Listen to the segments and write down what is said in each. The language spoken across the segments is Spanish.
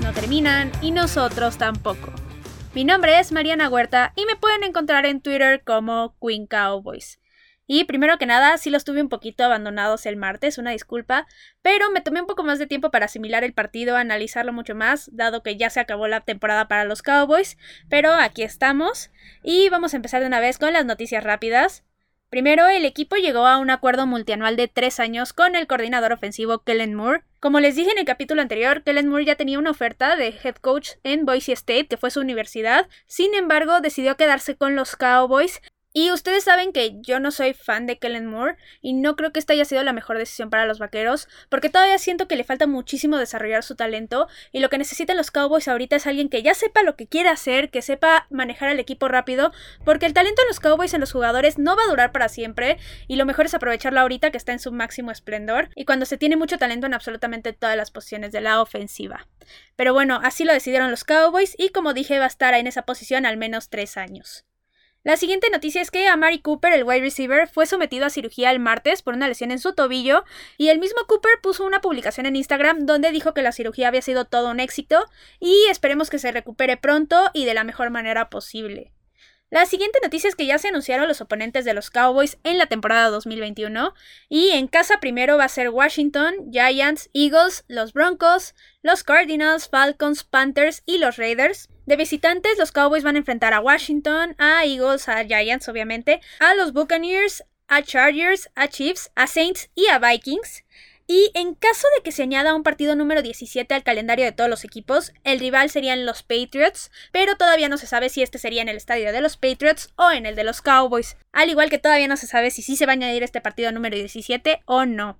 no terminan y nosotros tampoco. Mi nombre es Mariana Huerta y me pueden encontrar en Twitter como Queen Cowboys. Y primero que nada, sí los tuve un poquito abandonados el martes, una disculpa, pero me tomé un poco más de tiempo para asimilar el partido, analizarlo mucho más, dado que ya se acabó la temporada para los Cowboys, pero aquí estamos y vamos a empezar de una vez con las noticias rápidas. Primero, el equipo llegó a un acuerdo multianual de tres años con el coordinador ofensivo Kellen Moore. Como les dije en el capítulo anterior, Kellen Moore ya tenía una oferta de head coach en Boise State, que fue su universidad. Sin embargo, decidió quedarse con los Cowboys y ustedes saben que yo no soy fan de Kellen Moore y no creo que esta haya sido la mejor decisión para los vaqueros, porque todavía siento que le falta muchísimo desarrollar su talento y lo que necesitan los Cowboys ahorita es alguien que ya sepa lo que quiere hacer, que sepa manejar el equipo rápido, porque el talento de los Cowboys en los jugadores no va a durar para siempre y lo mejor es aprovecharlo ahorita que está en su máximo esplendor y cuando se tiene mucho talento en absolutamente todas las posiciones de la ofensiva. Pero bueno, así lo decidieron los Cowboys y como dije va a estar en esa posición al menos tres años. La siguiente noticia es que Amari Cooper, el wide receiver, fue sometido a cirugía el martes por una lesión en su tobillo y el mismo Cooper puso una publicación en Instagram donde dijo que la cirugía había sido todo un éxito y esperemos que se recupere pronto y de la mejor manera posible. La siguiente noticia es que ya se anunciaron los oponentes de los Cowboys en la temporada 2021 y en casa primero va a ser Washington, Giants, Eagles, los Broncos, los Cardinals, Falcons, Panthers y los Raiders. De visitantes, los Cowboys van a enfrentar a Washington, a Eagles, a Giants obviamente, a los Buccaneers, a Chargers, a Chiefs, a Saints y a Vikings. Y en caso de que se añada un partido número 17 al calendario de todos los equipos, el rival serían los Patriots, pero todavía no se sabe si este sería en el estadio de los Patriots o en el de los Cowboys, al igual que todavía no se sabe si sí se va a añadir este partido número 17 o no.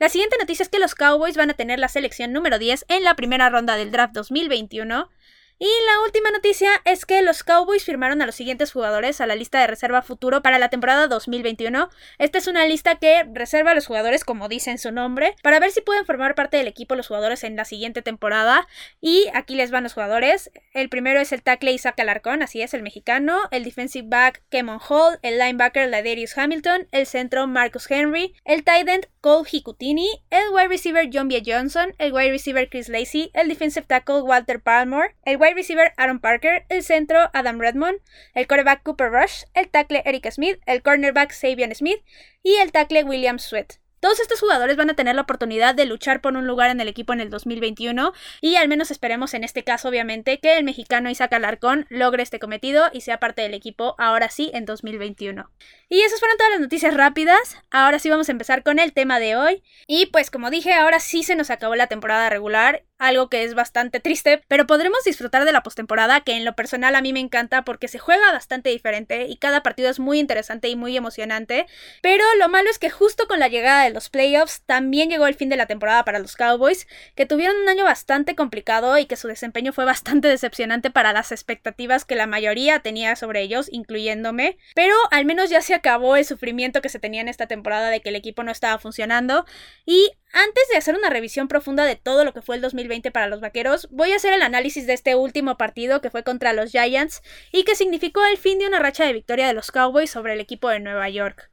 La siguiente noticia es que los Cowboys van a tener la selección número 10 en la primera ronda del draft 2021, y la última noticia es que los Cowboys firmaron a los siguientes jugadores a la lista de reserva futuro para la temporada 2021. Esta es una lista que reserva a los jugadores, como dice en su nombre, para ver si pueden formar parte del equipo los jugadores en la siguiente temporada. Y aquí les van los jugadores. El primero es el tackle Isaac Alarcón, así es, el mexicano. El defensive back Kemon Hall. El linebacker Ladarius Hamilton. El centro Marcus Henry. El tight end Cole Hikutini. El wide receiver John B. Johnson. El wide receiver Chris Lacey. El defensive tackle Walter Palmore. El wide receiver Aaron Parker, el centro Adam Redmond, el quarterback Cooper Rush, el tackle Eric Smith, el cornerback Sabian Smith y el tackle William Sweat. Todos estos jugadores van a tener la oportunidad de luchar por un lugar en el equipo en el 2021 y al menos esperemos en este caso obviamente que el mexicano Isaac Alarcón logre este cometido y sea parte del equipo ahora sí en 2021. Y esas fueron todas las noticias rápidas. Ahora sí vamos a empezar con el tema de hoy. Y pues como dije, ahora sí se nos acabó la temporada regular algo que es bastante triste, pero podremos disfrutar de la postemporada que en lo personal a mí me encanta porque se juega bastante diferente y cada partido es muy interesante y muy emocionante, pero lo malo es que justo con la llegada de los playoffs también llegó el fin de la temporada para los Cowboys, que tuvieron un año bastante complicado y que su desempeño fue bastante decepcionante para las expectativas que la mayoría tenía sobre ellos, incluyéndome, pero al menos ya se acabó el sufrimiento que se tenía en esta temporada de que el equipo no estaba funcionando. Y antes de hacer una revisión profunda de todo lo que fue el 2020 para los Vaqueros, voy a hacer el análisis de este último partido que fue contra los Giants y que significó el fin de una racha de victoria de los Cowboys sobre el equipo de Nueva York.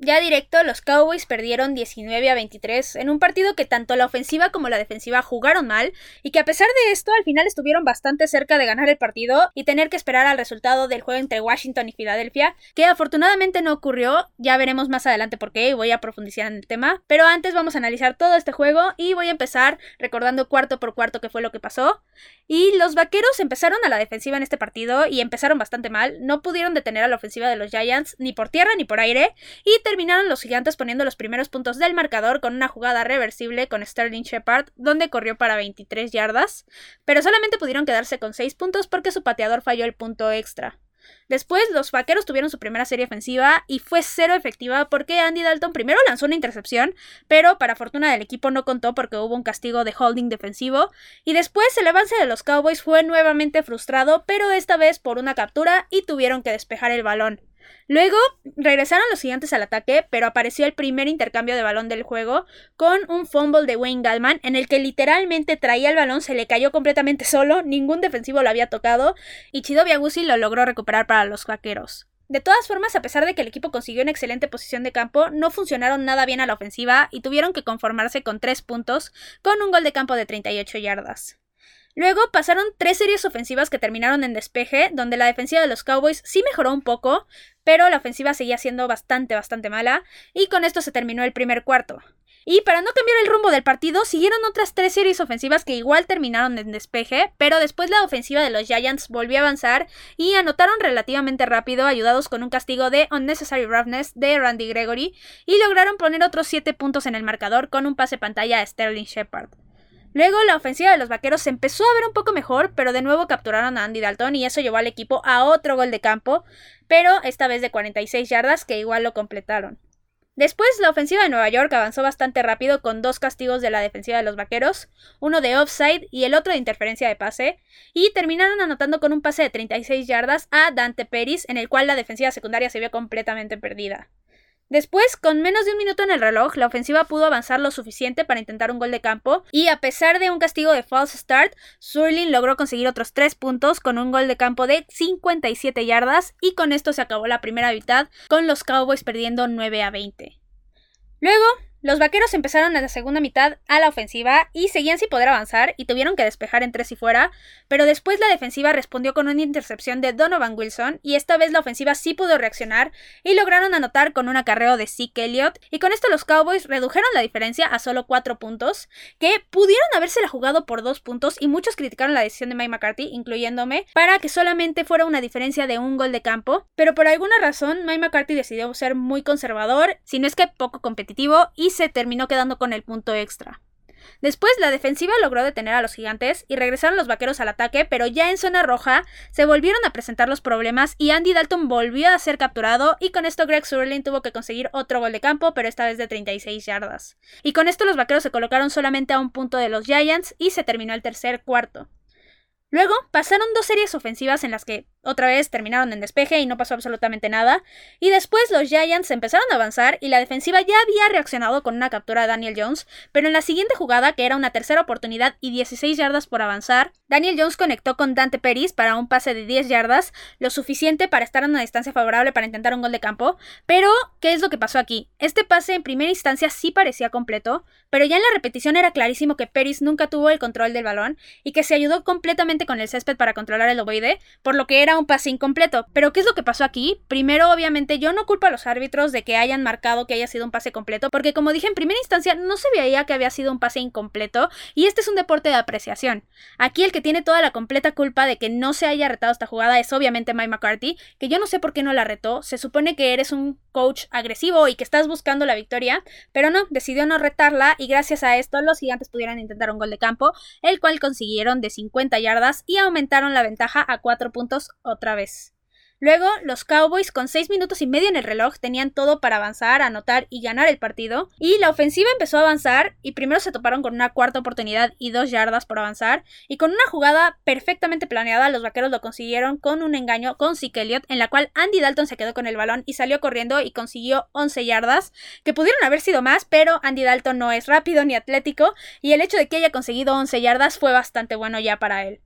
Ya directo, los Cowboys perdieron 19 a 23 en un partido que tanto la ofensiva como la defensiva jugaron mal y que a pesar de esto al final estuvieron bastante cerca de ganar el partido y tener que esperar al resultado del juego entre Washington y Filadelfia, que afortunadamente no ocurrió, ya veremos más adelante por qué y voy a profundizar en el tema, pero antes vamos a analizar todo este juego y voy a empezar recordando cuarto por cuarto qué fue lo que pasó. Y los Vaqueros empezaron a la defensiva en este partido y empezaron bastante mal, no pudieron detener a la ofensiva de los Giants ni por tierra ni por aire. Y terminaron los gigantes poniendo los primeros puntos del marcador con una jugada reversible con Sterling Shepard, donde corrió para 23 yardas, pero solamente pudieron quedarse con 6 puntos porque su pateador falló el punto extra. Después, los vaqueros tuvieron su primera serie ofensiva y fue cero efectiva porque Andy Dalton primero lanzó una intercepción, pero para fortuna del equipo no contó porque hubo un castigo de holding defensivo. Y después el avance de los Cowboys fue nuevamente frustrado, pero esta vez por una captura y tuvieron que despejar el balón. Luego regresaron los gigantes al ataque, pero apareció el primer intercambio de balón del juego con un fumble de Wayne Gallman en el que literalmente traía el balón, se le cayó completamente solo, ningún defensivo lo había tocado y Chido Biagusi lo logró recuperar para los vaqueros. De todas formas, a pesar de que el equipo consiguió una excelente posición de campo, no funcionaron nada bien a la ofensiva y tuvieron que conformarse con 3 puntos, con un gol de campo de 38 yardas. Luego pasaron tres series ofensivas que terminaron en despeje, donde la defensiva de los Cowboys sí mejoró un poco, pero la ofensiva seguía siendo bastante, bastante mala, y con esto se terminó el primer cuarto. Y para no cambiar el rumbo del partido, siguieron otras tres series ofensivas que igual terminaron en despeje, pero después la ofensiva de los Giants volvió a avanzar y anotaron relativamente rápido, ayudados con un castigo de Unnecessary Roughness de Randy Gregory, y lograron poner otros 7 puntos en el marcador con un pase pantalla a Sterling Shepard. Luego la ofensiva de los vaqueros se empezó a ver un poco mejor, pero de nuevo capturaron a Andy Dalton y eso llevó al equipo a otro gol de campo, pero esta vez de 46 yardas que igual lo completaron. Después, la ofensiva de Nueva York avanzó bastante rápido con dos castigos de la defensiva de los vaqueros, uno de offside y el otro de interferencia de pase, y terminaron anotando con un pase de 36 yardas a Dante Peris, en el cual la defensiva secundaria se vio completamente perdida. Después, con menos de un minuto en el reloj, la ofensiva pudo avanzar lo suficiente para intentar un gol de campo y a pesar de un castigo de false start, Surling logró conseguir otros 3 puntos con un gol de campo de 57 yardas y con esto se acabó la primera mitad con los Cowboys perdiendo 9 a 20. Luego, los vaqueros empezaron en la segunda mitad a la ofensiva y seguían sin poder avanzar y tuvieron que despejar en tres y fuera, pero después la defensiva respondió con una intercepción de Donovan Wilson y esta vez la ofensiva sí pudo reaccionar y lograron anotar con un acarreo de Zeke Elliott. Y con esto los Cowboys redujeron la diferencia a solo cuatro puntos, que pudieron habérsela jugado por dos puntos y muchos criticaron la decisión de Mike McCarthy, incluyéndome, para que solamente fuera una diferencia de un gol de campo, pero por alguna razón Mike McCarthy decidió ser muy conservador, si no es que poco competitivo y se terminó quedando con el punto extra. Después la defensiva logró detener a los gigantes y regresaron los vaqueros al ataque, pero ya en zona roja se volvieron a presentar los problemas y Andy Dalton volvió a ser capturado y con esto Greg Surlin tuvo que conseguir otro gol de campo, pero esta vez de 36 yardas. Y con esto los vaqueros se colocaron solamente a un punto de los Giants y se terminó el tercer cuarto. Luego pasaron dos series ofensivas en las que otra vez terminaron en despeje y no pasó absolutamente nada. Y después los Giants empezaron a avanzar y la defensiva ya había reaccionado con una captura de Daniel Jones, pero en la siguiente jugada, que era una tercera oportunidad y 16 yardas por avanzar, Daniel Jones conectó con Dante Peris para un pase de 10 yardas, lo suficiente para estar a una distancia favorable para intentar un gol de campo. Pero, ¿qué es lo que pasó aquí? Este pase en primera instancia sí parecía completo, pero ya en la repetición era clarísimo que Peris nunca tuvo el control del balón y que se ayudó completamente con el césped para controlar el ovoide, por lo que era un pase incompleto. Pero ¿qué es lo que pasó aquí? Primero, obviamente, yo no culpo a los árbitros de que hayan marcado que haya sido un pase completo, porque como dije en primera instancia, no se veía que había sido un pase incompleto, y este es un deporte de apreciación. Aquí el que tiene toda la completa culpa de que no se haya retado esta jugada es obviamente Mike McCarthy, que yo no sé por qué no la retó, se supone que eres un coach agresivo y que estás buscando la victoria, pero no, decidió no retarla y gracias a esto los gigantes pudieron intentar un gol de campo, el cual consiguieron de 50 yardas y aumentaron la ventaja a 4 puntos otra vez. Luego, los Cowboys, con 6 minutos y medio en el reloj, tenían todo para avanzar, anotar y ganar el partido. Y la ofensiva empezó a avanzar y primero se toparon con una cuarta oportunidad y dos yardas por avanzar. Y con una jugada perfectamente planeada, los vaqueros lo consiguieron con un engaño con Zeke Elliott, en la cual Andy Dalton se quedó con el balón y salió corriendo y consiguió 11 yardas, que pudieron haber sido más, pero Andy Dalton no es rápido ni atlético, y el hecho de que haya conseguido 11 yardas fue bastante bueno ya para él.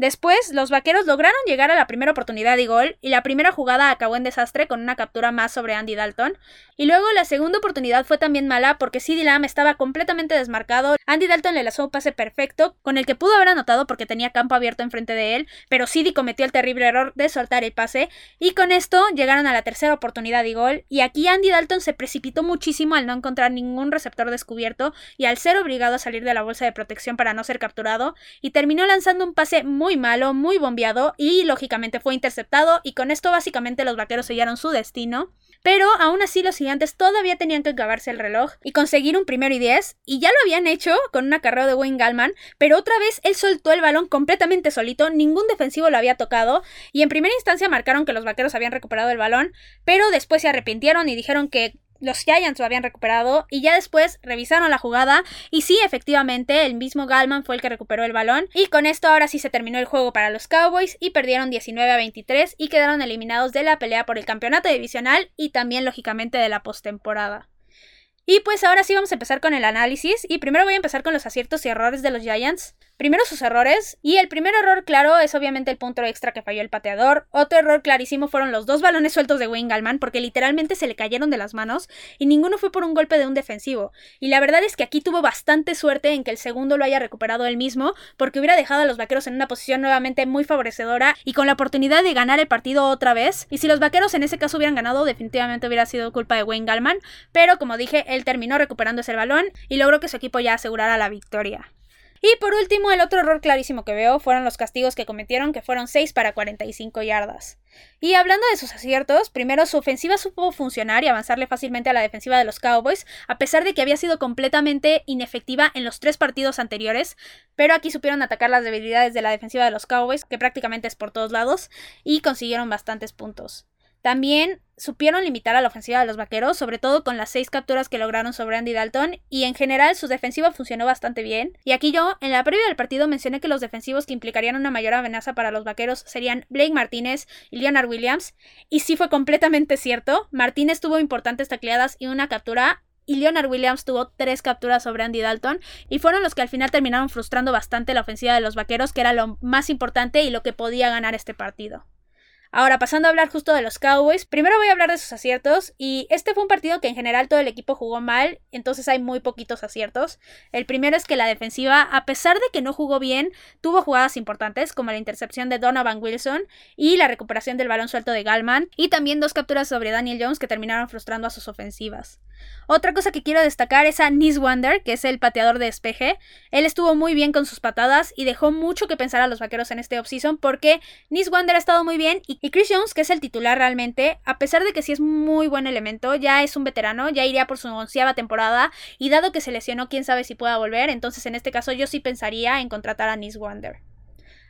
Después, los vaqueros lograron llegar a la primera oportunidad y gol, y la primera jugada acabó en desastre con una captura más sobre Andy Dalton. Y luego la segunda oportunidad fue también mala porque CD Lamb estaba completamente desmarcado. Andy Dalton le lanzó un pase perfecto, con el que pudo haber anotado porque tenía campo abierto enfrente de él, pero CD cometió el terrible error de soltar el pase, y con esto llegaron a la tercera oportunidad y gol, y aquí Andy Dalton se precipitó muchísimo al no encontrar ningún receptor descubierto y al ser obligado a salir de la bolsa de protección para no ser capturado, y terminó lanzando un pase muy muy malo, muy bombeado y lógicamente fue interceptado y con esto básicamente los vaqueros sellaron su destino. Pero aún así los gigantes todavía tenían que acabarse el reloj y conseguir un primero y diez, y ya lo habían hecho con un acarreo de Wayne Gallman, pero otra vez él soltó el balón completamente solito, ningún defensivo lo había tocado, y en primera instancia marcaron que los vaqueros habían recuperado el balón, pero después se arrepintieron y dijeron que los Giants lo habían recuperado y ya después revisaron la jugada y sí, efectivamente, el mismo Galman fue el que recuperó el balón y con esto ahora sí se terminó el juego para los Cowboys y perdieron 19 a 23 y quedaron eliminados de la pelea por el campeonato divisional y también lógicamente de la postemporada. Y pues ahora sí vamos a empezar con el análisis y primero voy a empezar con los aciertos y errores de los Giants. Primero sus errores y el primer error claro es obviamente el punto extra que falló el pateador. Otro error clarísimo fueron los dos balones sueltos de Wayne Gallman porque literalmente se le cayeron de las manos y ninguno fue por un golpe de un defensivo. Y la verdad es que aquí tuvo bastante suerte en que el segundo lo haya recuperado él mismo porque hubiera dejado a los vaqueros en una posición nuevamente muy favorecedora y con la oportunidad de ganar el partido otra vez. Y si los vaqueros en ese caso hubieran ganado definitivamente hubiera sido culpa de Wayne Gallman. Pero como dije, terminó recuperando ese balón y logró que su equipo ya asegurara la victoria. Y por último, el otro error clarísimo que veo fueron los castigos que cometieron, que fueron 6 para 45 yardas. Y hablando de sus aciertos, primero su ofensiva supo funcionar y avanzarle fácilmente a la defensiva de los Cowboys, a pesar de que había sido completamente inefectiva en los tres partidos anteriores, pero aquí supieron atacar las debilidades de la defensiva de los Cowboys, que prácticamente es por todos lados, y consiguieron bastantes puntos. También supieron limitar a la ofensiva de los vaqueros, sobre todo con las seis capturas que lograron sobre Andy Dalton, y en general su defensiva funcionó bastante bien. Y aquí yo, en la previa del partido, mencioné que los defensivos que implicarían una mayor amenaza para los vaqueros serían Blake Martínez y Leonard Williams, y sí fue completamente cierto. Martínez tuvo importantes tacleadas y una captura, y Leonard Williams tuvo tres capturas sobre Andy Dalton y fueron los que al final terminaron frustrando bastante la ofensiva de los vaqueros, que era lo más importante y lo que podía ganar este partido. Ahora, pasando a hablar justo de los Cowboys, primero voy a hablar de sus aciertos y este fue un partido que en general todo el equipo jugó mal, entonces hay muy poquitos aciertos. El primero es que la defensiva, a pesar de que no jugó bien, tuvo jugadas importantes como la intercepción de Donovan Wilson y la recuperación del balón suelto de Galman y también dos capturas sobre Daniel Jones que terminaron frustrando a sus ofensivas. Otra cosa que quiero destacar es a Nis Wander, que es el pateador de despeje. Él estuvo muy bien con sus patadas y dejó mucho que pensar a los vaqueros en este offseason porque Nis Wander ha estado muy bien y Chris Jones, que es el titular realmente, a pesar de que sí es muy buen elemento, ya es un veterano, ya iría por su onceava temporada y dado que se lesionó, quién sabe si pueda volver, entonces en este caso yo sí pensaría en contratar a Nis Wander.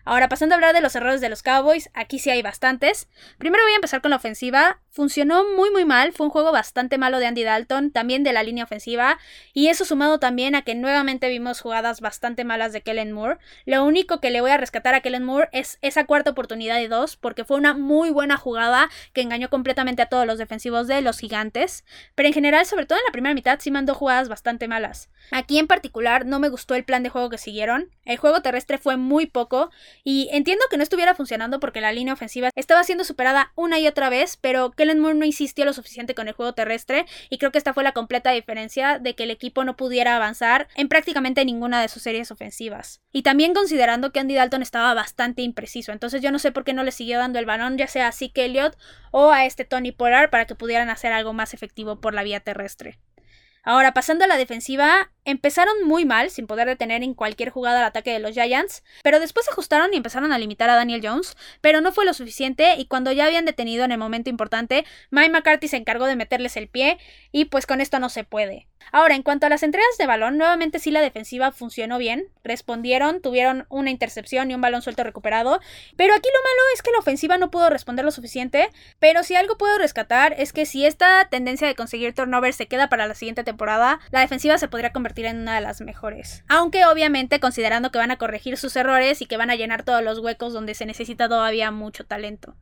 Ahora, pasando a hablar de los errores de los Cowboys, aquí sí hay bastantes. Primero voy a empezar con la ofensiva. Funcionó muy muy mal, fue un juego bastante malo de Andy Dalton, también de la línea ofensiva, y eso sumado también a que nuevamente vimos jugadas bastante malas de Kellen Moore. Lo único que le voy a rescatar a Kellen Moore es esa cuarta oportunidad de dos, porque fue una muy buena jugada que engañó completamente a todos los defensivos de los gigantes, pero en general, sobre todo en la primera mitad, sí mandó jugadas bastante malas. Aquí en particular no me gustó el plan de juego que siguieron, el juego terrestre fue muy poco, y entiendo que no estuviera funcionando porque la línea ofensiva estaba siendo superada una y otra vez, pero Kellen Moore no insistió lo suficiente con el juego terrestre y creo que esta fue la completa diferencia de que el equipo no pudiera avanzar en prácticamente ninguna de sus series ofensivas. Y también considerando que Andy Dalton estaba bastante impreciso, entonces yo no sé por qué no le siguió dando el balón ya sea a Zeke Elliott o a este Tony Pollard para que pudieran hacer algo más efectivo por la vía terrestre. Ahora, pasando a la defensiva, empezaron muy mal, sin poder detener en cualquier jugada el ataque de los Giants, pero después ajustaron y empezaron a limitar a Daniel Jones, pero no fue lo suficiente y cuando ya habían detenido en el momento importante, Mike McCarthy se encargó de meterles el pie y pues con esto no se puede. Ahora, en cuanto a las entregas de balón, nuevamente sí la defensiva funcionó bien, respondieron, tuvieron una intercepción y un balón suelto recuperado, pero aquí lo malo es que la ofensiva no pudo responder lo suficiente, pero si algo puedo rescatar es que si esta tendencia de conseguir turnover se queda para la siguiente temporada, la defensiva se podría convertir en una de las mejores. Aunque obviamente considerando que van a corregir sus errores y que van a llenar todos los huecos donde se necesita todavía mucho talento.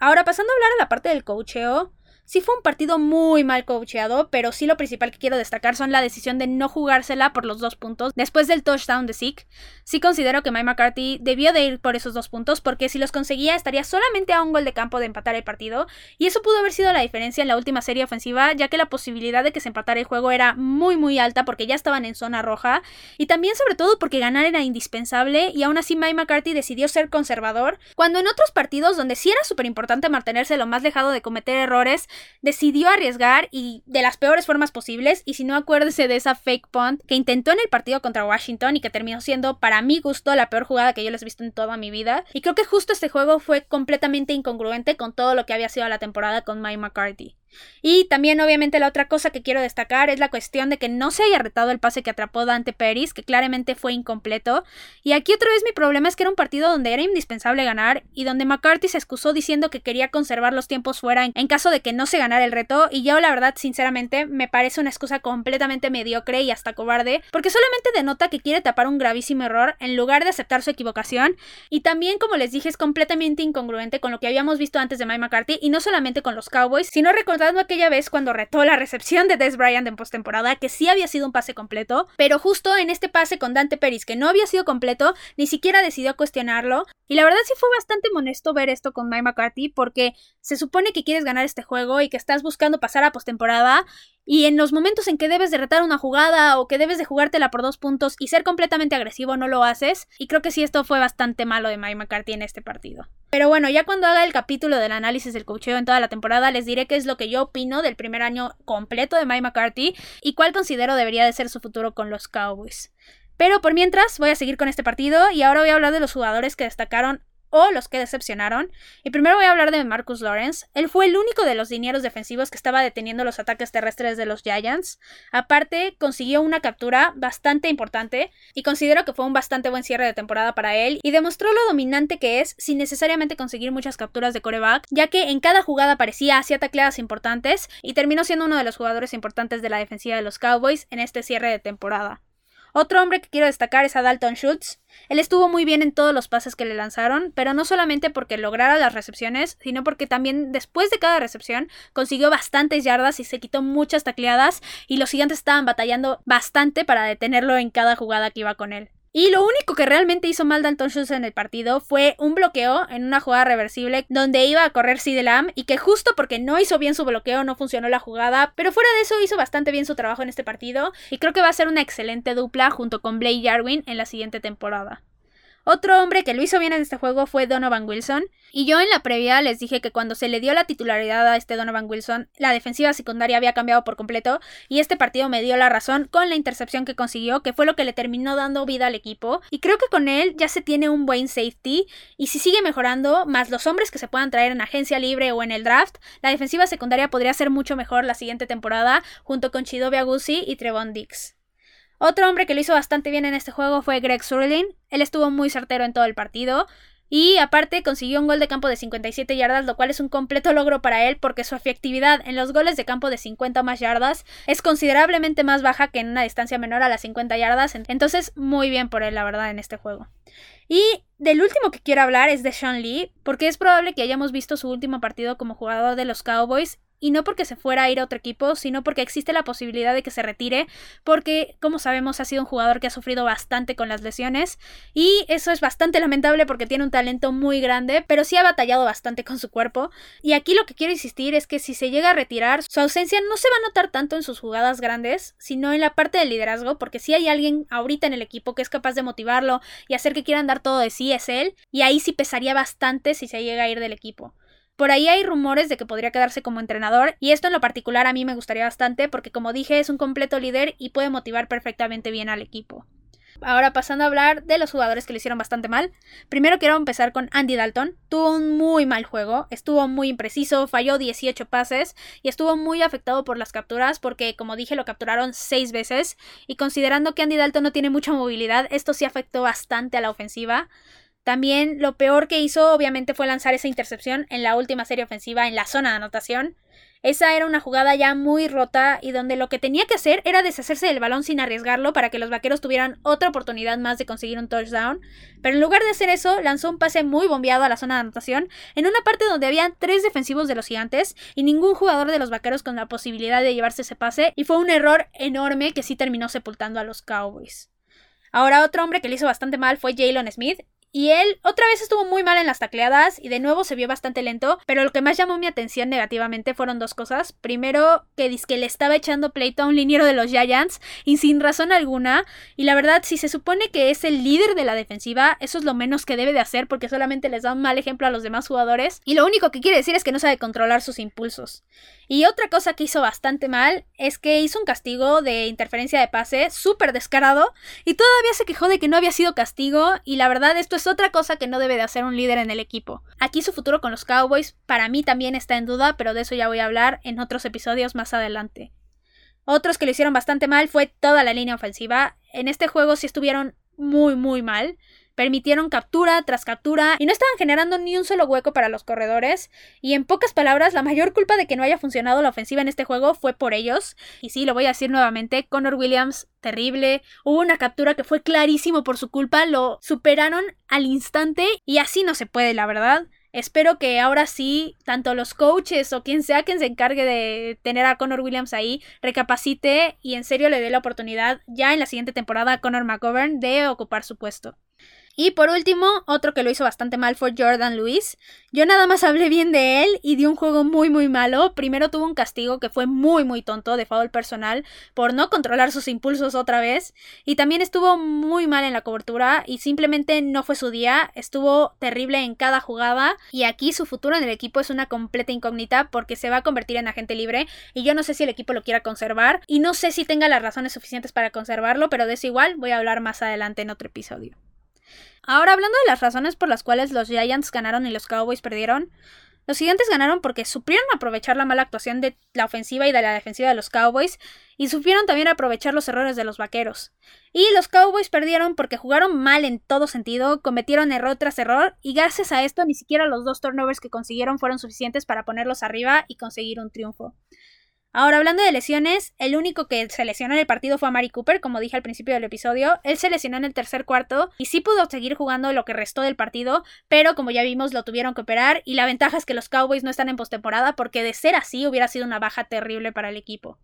Ahora pasando a hablar a la parte del coacheo, Sí fue un partido muy mal coacheado, pero sí lo principal que quiero destacar son la decisión de no jugársela por los dos puntos después del touchdown de Zeke. Sí considero que Mike McCarthy debió de ir por esos dos puntos porque si los conseguía estaría solamente a un gol de campo de empatar el partido y eso pudo haber sido la diferencia en la última serie ofensiva ya que la posibilidad de que se empatara el juego era muy muy alta porque ya estaban en zona roja y también sobre todo porque ganar era indispensable y aún así Mike McCarthy decidió ser conservador cuando en otros partidos donde sí era súper importante mantenerse lo más lejado de cometer errores decidió arriesgar y de las peores formas posibles. Y si no, acuérdese de esa fake punt que intentó en el partido contra Washington y que terminó siendo, para mi gusto, la peor jugada que yo les he visto en toda mi vida. Y creo que justo este juego fue completamente incongruente con todo lo que había sido la temporada con Mike McCarthy. Y también, obviamente, la otra cosa que quiero destacar es la cuestión de que no se haya retado el pase que atrapó Dante Peris, que claramente fue incompleto. Y aquí otra vez mi problema es que era un partido donde era indispensable ganar y donde McCarthy se excusó diciendo que quería conservar los tiempos fuera en caso de que no se ganara el reto. Y yo, la verdad, sinceramente, me parece una excusa completamente mediocre y hasta cobarde, porque solamente denota que quiere tapar un gravísimo error en lugar de aceptar su equivocación. Y también, como les dije, es completamente incongruente con lo que habíamos visto antes de Mike McCarthy y no solamente con los Cowboys, sino recordando aquella vez cuando retó la recepción de Des Bryant en postemporada, que sí había sido un pase completo, pero justo en este pase con Dante Peris, que no había sido completo, ni siquiera decidió cuestionarlo. Y la verdad sí fue bastante molesto ver esto con Mike McCarthy, porque se supone que quieres ganar este juego y que estás buscando pasar a postemporada y en los momentos en que debes de retar una jugada o que debes de jugártela por dos puntos y ser completamente agresivo no lo haces. Y creo que sí esto fue bastante malo de Mike McCarthy en este partido. Pero bueno, ya cuando haga el capítulo del análisis del cocheo en toda la temporada les diré qué es lo que yo opino del primer año completo de Mike McCarthy y cuál considero debería de ser su futuro con los Cowboys. Pero por mientras voy a seguir con este partido y ahora voy a hablar de los jugadores que destacaron o los que decepcionaron. Y primero voy a hablar de Marcus Lawrence. Él fue el único de los dineros defensivos que estaba deteniendo los ataques terrestres de los Giants. Aparte, consiguió una captura bastante importante y considero que fue un bastante buen cierre de temporada para él y demostró lo dominante que es sin necesariamente conseguir muchas capturas de coreback, ya que en cada jugada parecía hacía tacleadas importantes y terminó siendo uno de los jugadores importantes de la defensiva de los Cowboys en este cierre de temporada. Otro hombre que quiero destacar es a Dalton Schultz. Él estuvo muy bien en todos los pases que le lanzaron, pero no solamente porque lograra las recepciones, sino porque también después de cada recepción consiguió bastantes yardas y se quitó muchas tacleadas y los gigantes estaban batallando bastante para detenerlo en cada jugada que iba con él. Y lo único que realmente hizo mal Dalton Schultz en el partido fue un bloqueo en una jugada reversible donde iba a correr Lamb y que justo porque no hizo bien su bloqueo no funcionó la jugada, pero fuera de eso hizo bastante bien su trabajo en este partido y creo que va a ser una excelente dupla junto con Blake Jarwin en la siguiente temporada. Otro hombre que lo hizo bien en este juego fue Donovan Wilson. Y yo en la previa les dije que cuando se le dio la titularidad a este Donovan Wilson, la defensiva secundaria había cambiado por completo. Y este partido me dio la razón con la intercepción que consiguió, que fue lo que le terminó dando vida al equipo. Y creo que con él ya se tiene un buen safety. Y si sigue mejorando, más los hombres que se puedan traer en agencia libre o en el draft, la defensiva secundaria podría ser mucho mejor la siguiente temporada, junto con Chidobe Agusi y Trevon Dix. Otro hombre que lo hizo bastante bien en este juego fue Greg Surlin. Él estuvo muy certero en todo el partido. Y aparte consiguió un gol de campo de 57 yardas, lo cual es un completo logro para él porque su efectividad en los goles de campo de 50 más yardas es considerablemente más baja que en una distancia menor a las 50 yardas. Entonces, muy bien por él, la verdad, en este juego. Y del último que quiero hablar es de Sean Lee, porque es probable que hayamos visto su último partido como jugador de los Cowboys y no porque se fuera a ir a otro equipo, sino porque existe la posibilidad de que se retire, porque como sabemos ha sido un jugador que ha sufrido bastante con las lesiones y eso es bastante lamentable porque tiene un talento muy grande, pero sí ha batallado bastante con su cuerpo y aquí lo que quiero insistir es que si se llega a retirar, su ausencia no se va a notar tanto en sus jugadas grandes, sino en la parte del liderazgo, porque si hay alguien ahorita en el equipo que es capaz de motivarlo y hacer que quieran dar todo de sí es él, y ahí sí pesaría bastante si se llega a ir del equipo. Por ahí hay rumores de que podría quedarse como entrenador y esto en lo particular a mí me gustaría bastante porque como dije es un completo líder y puede motivar perfectamente bien al equipo. Ahora pasando a hablar de los jugadores que lo hicieron bastante mal. Primero quiero empezar con Andy Dalton. Tuvo un muy mal juego, estuvo muy impreciso, falló 18 pases y estuvo muy afectado por las capturas porque como dije lo capturaron 6 veces y considerando que Andy Dalton no tiene mucha movilidad, esto sí afectó bastante a la ofensiva. También lo peor que hizo obviamente fue lanzar esa intercepción en la última serie ofensiva en la zona de anotación. Esa era una jugada ya muy rota y donde lo que tenía que hacer era deshacerse del balón sin arriesgarlo para que los vaqueros tuvieran otra oportunidad más de conseguir un touchdown. Pero en lugar de hacer eso, lanzó un pase muy bombeado a la zona de anotación en una parte donde habían tres defensivos de los gigantes y ningún jugador de los vaqueros con la posibilidad de llevarse ese pase y fue un error enorme que sí terminó sepultando a los Cowboys. Ahora otro hombre que le hizo bastante mal fue Jalen Smith. Y él otra vez estuvo muy mal en las tacleadas y de nuevo se vio bastante lento, pero lo que más llamó mi atención negativamente fueron dos cosas. Primero, que le estaba echando pleito a un liniero de los Giants y sin razón alguna. Y la verdad, si se supone que es el líder de la defensiva, eso es lo menos que debe de hacer porque solamente les da un mal ejemplo a los demás jugadores. Y lo único que quiere decir es que no sabe controlar sus impulsos. Y otra cosa que hizo bastante mal es que hizo un castigo de interferencia de pase súper descarado y todavía se quejó de que no había sido castigo y la verdad esto es otra cosa que no debe de hacer un líder en el equipo. Aquí su futuro con los Cowboys para mí también está en duda, pero de eso ya voy a hablar en otros episodios más adelante. Otros que lo hicieron bastante mal fue toda la línea ofensiva. En este juego sí estuvieron muy muy mal permitieron captura tras captura y no estaban generando ni un solo hueco para los corredores. Y en pocas palabras, la mayor culpa de que no haya funcionado la ofensiva en este juego fue por ellos. Y sí, lo voy a decir nuevamente, Connor Williams, terrible. Hubo una captura que fue clarísimo por su culpa, lo superaron al instante y así no se puede, la verdad. Espero que ahora sí, tanto los coaches o quien sea quien se encargue de tener a Connor Williams ahí, recapacite y en serio le dé la oportunidad ya en la siguiente temporada a Connor McGovern de ocupar su puesto. Y por último, otro que lo hizo bastante mal fue Jordan Lewis. Yo nada más hablé bien de él y dio un juego muy muy malo. Primero tuvo un castigo que fue muy muy tonto de foul personal por no controlar sus impulsos otra vez. Y también estuvo muy mal en la cobertura y simplemente no fue su día. Estuvo terrible en cada jugada y aquí su futuro en el equipo es una completa incógnita porque se va a convertir en agente libre y yo no sé si el equipo lo quiera conservar y no sé si tenga las razones suficientes para conservarlo, pero de eso igual voy a hablar más adelante en otro episodio. Ahora, hablando de las razones por las cuales los Giants ganaron y los Cowboys perdieron, los Gigantes ganaron porque supieron aprovechar la mala actuación de la ofensiva y de la defensiva de los Cowboys y supieron también aprovechar los errores de los Vaqueros. Y los Cowboys perdieron porque jugaron mal en todo sentido, cometieron error tras error y gracias a esto ni siquiera los dos turnovers que consiguieron fueron suficientes para ponerlos arriba y conseguir un triunfo. Ahora, hablando de lesiones, el único que se lesionó en el partido fue a Mari Cooper, como dije al principio del episodio. Él se lesionó en el tercer cuarto y sí pudo seguir jugando lo que restó del partido, pero como ya vimos, lo tuvieron que operar. Y la ventaja es que los Cowboys no están en postemporada, porque de ser así hubiera sido una baja terrible para el equipo.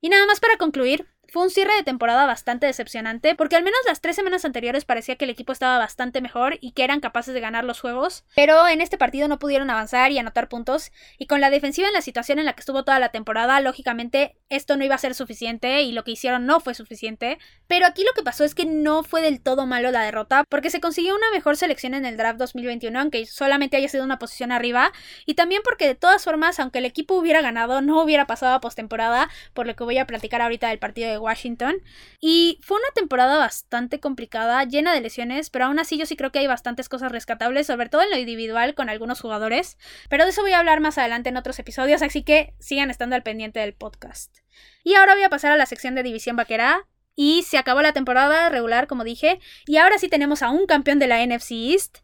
Y nada más para concluir, fue un cierre de temporada bastante decepcionante, porque al menos las tres semanas anteriores parecía que el equipo estaba bastante mejor y que eran capaces de ganar los juegos, pero en este partido no pudieron avanzar y anotar puntos, y con la defensiva en la situación en la que estuvo toda la temporada, lógicamente esto no iba a ser suficiente y lo que hicieron no fue suficiente, pero aquí lo que pasó es que no fue del todo malo la derrota, porque se consiguió una mejor selección en el draft 2021, aunque solamente haya sido una posición arriba, y también porque de todas formas, aunque el equipo hubiera ganado, no hubiera pasado a postemporada, por lo que voy a platicar ahorita del partido de Washington. Y fue una temporada bastante complicada, llena de lesiones, pero aún así yo sí creo que hay bastantes cosas rescatables, sobre todo en lo individual con algunos jugadores. Pero de eso voy a hablar más adelante en otros episodios, así que sigan estando al pendiente del podcast. Y ahora voy a pasar a la sección de División Vaquera. Y se acabó la temporada regular, como dije. Y ahora sí tenemos a un campeón de la NFC East.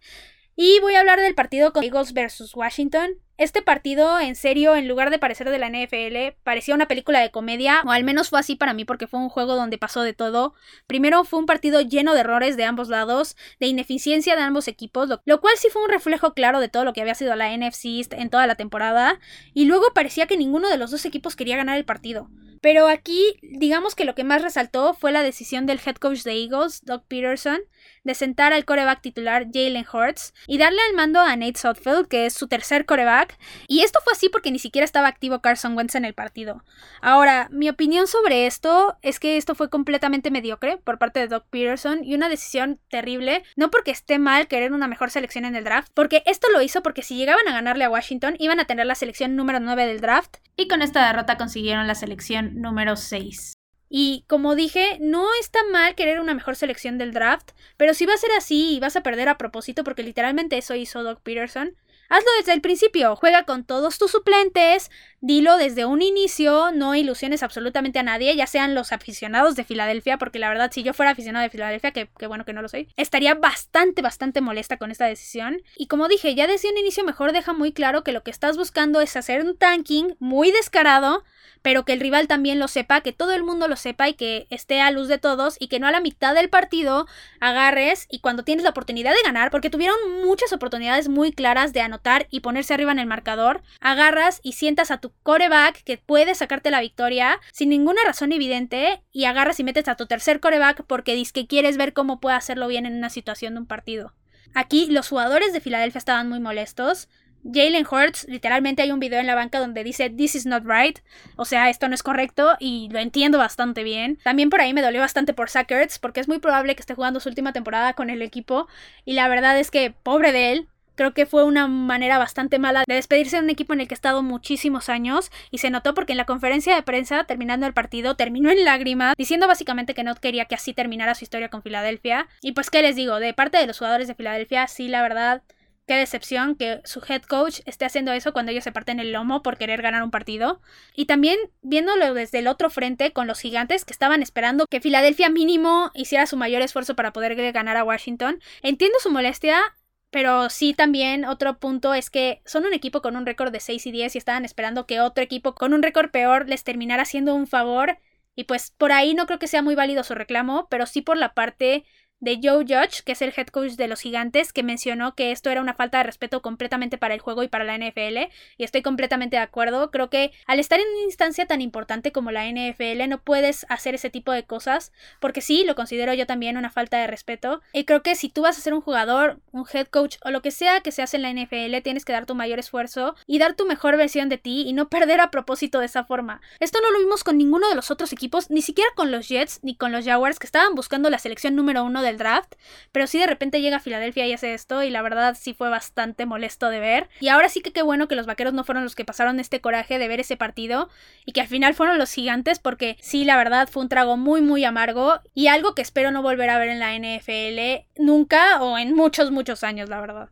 Y voy a hablar del partido con Eagles versus Washington. Este partido, en serio, en lugar de parecer de la NFL, parecía una película de comedia, o al menos fue así para mí porque fue un juego donde pasó de todo. Primero fue un partido lleno de errores de ambos lados, de ineficiencia de ambos equipos, lo, cual sí fue un reflejo claro de todo lo que había sido la NFC en toda la temporada, y luego parecía que ninguno de los dos equipos quería ganar el partido. Pero aquí, digamos que lo que más resaltó fue la decisión del head coach de Eagles, Doug Peterson, de sentar al coreback titular Jalen Hurts y darle el mando a Nate Southfield, que es su tercer coreback. Y esto fue así porque ni siquiera estaba activo Carson Wentz en el partido. Ahora, mi opinión sobre esto es que esto fue completamente mediocre por parte de Doug Peterson y una decisión terrible, no porque esté mal querer una mejor selección en el draft, porque esto lo hizo porque si llegaban a ganarle a Washington iban a tener la selección número 9 del draft y con esta derrota consiguieron la selección número 6. Y como dije, no está mal querer una mejor selección del draft, pero si va a ser así y vas a perder a propósito, porque literalmente eso hizo Doug Peterson, hazlo desde el principio, juega con todos tus suplentes, dilo desde un inicio, no ilusiones absolutamente a nadie, ya sean los aficionados de Filadelfia, porque la verdad, si yo fuera aficionado de Filadelfia, que, bueno que no lo soy, estaría bastante, bastante molesta con esta decisión. Y como dije, ya desde un inicio mejor deja muy claro que lo que estás buscando es hacer un tanking muy descarado pero que el rival también lo sepa, que todo el mundo lo sepa y que esté a luz de todos y que no a la mitad del partido agarres y cuando tienes la oportunidad de ganar, porque tuvieron muchas oportunidades muy claras de anotar y ponerse arriba en el marcador, agarras y sientas a tu coreback que puede sacarte la victoria sin ninguna razón evidente y agarras y metes a tu tercer coreback porque dices que quieres ver cómo puede hacerlo bien en una situación de un partido. Aquí los jugadores de Filadelfia estaban muy molestos, Jalen Hurts, literalmente hay un video en la banca donde dice This is not right, o sea, esto no es correcto y lo entiendo bastante bien. También por ahí me dolió bastante por Zach porque es muy probable que esté jugando su última temporada con el equipo y la verdad es que pobre de él, creo que fue una manera bastante mala de despedirse de un equipo en el que ha estado muchísimos años y se notó porque en la conferencia de prensa terminando el partido terminó en lágrimas diciendo básicamente que no quería que así terminara su historia con Filadelfia y pues qué les digo de parte de los jugadores de Filadelfia sí la verdad Qué decepción que su head coach esté haciendo eso cuando ellos se parten el lomo por querer ganar un partido. Y también viéndolo desde el otro frente con los gigantes que estaban esperando que Filadelfia mínimo hiciera su mayor esfuerzo para poder ganar a Washington. Entiendo su molestia, pero sí también otro punto es que son un equipo con un récord de 6 y 10 y estaban esperando que otro equipo con un récord peor les terminara haciendo un favor. Y pues por ahí no creo que sea muy válido su reclamo, pero sí por la parte de Joe Judge, que es el head coach de los gigantes, que mencionó que esto era una falta de respeto completamente para el juego y para la NFL, y estoy completamente de acuerdo. Creo que al estar en una instancia tan importante como la NFL no puedes hacer ese tipo de cosas, porque sí, lo considero yo también una falta de respeto. Y creo que si tú vas a ser un jugador, un head coach o lo que sea que se hace en la NFL, tienes que dar tu mayor esfuerzo y dar tu mejor versión de ti y no perder a propósito de esa forma. Esto no lo vimos con ninguno de los otros equipos, ni siquiera con los Jets ni con los Jaguars que estaban buscando la selección número uno del draft, pero sí de repente llega a Filadelfia y hace esto y la verdad sí fue bastante molesto de ver. Y ahora sí que qué bueno que los vaqueros no fueron los que pasaron este coraje de ver ese partido y que al final fueron los gigantes porque sí, la verdad fue un trago muy muy amargo y algo que espero no volver a ver en la NFL nunca o en muchos muchos años, la verdad.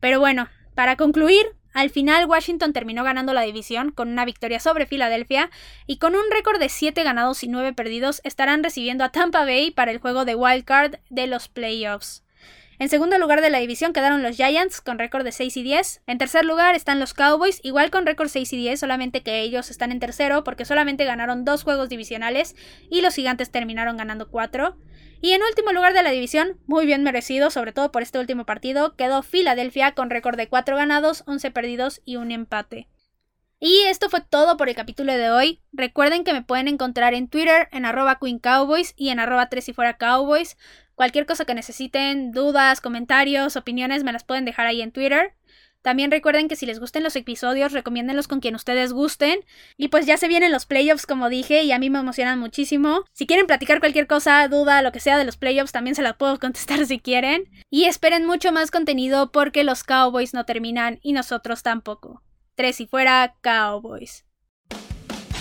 Pero bueno, para concluir, al final, Washington terminó ganando la división con una victoria sobre Filadelfia y con un récord de 7 ganados y 9 perdidos estarán recibiendo a Tampa Bay para el juego de Wild Card de los playoffs. En segundo lugar de la división quedaron los Giants con récord de 6 y 10. En tercer lugar están los Cowboys, igual con récord 6 y 10, solamente que ellos están en tercero porque solamente ganaron dos juegos divisionales y los Gigantes terminaron ganando 4. Y en último lugar de la división, muy bien merecido, sobre todo por este último partido, quedó Filadelfia con récord de 4 ganados, 11 perdidos y un empate. Y esto fue todo por el capítulo de hoy. Recuerden que me pueden encontrar en Twitter en arroba Queen Cowboys y en arroba 3 y fuera Cowboys. Cualquier cosa que necesiten, dudas, comentarios, opiniones, me las pueden dejar ahí en Twitter. También recuerden que si les gusten los episodios, recomiéndenlos con quien ustedes gusten. Y pues ya se vienen los playoffs, como dije, y a mí me emocionan muchísimo. Si quieren platicar cualquier cosa, duda, lo que sea de los playoffs, también se la puedo contestar si quieren. Y esperen mucho más contenido porque los Cowboys no terminan y nosotros tampoco. Tres y fuera, Cowboys.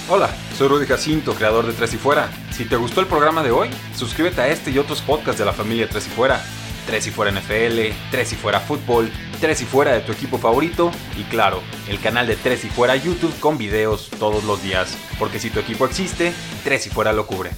Hola, soy Rudy Jacinto, creador de Tres y Fuera. Si te gustó el programa de hoy, suscríbete a este y otros podcasts de la familia Tres y Fuera. Tres y Fuera NFL, Tres y Fuera Fútbol, Tres y Fuera de tu equipo favorito y claro, el canal de Tres y Fuera YouTube con videos todos los días. Porque si tu equipo existe, Tres y Fuera lo cubre.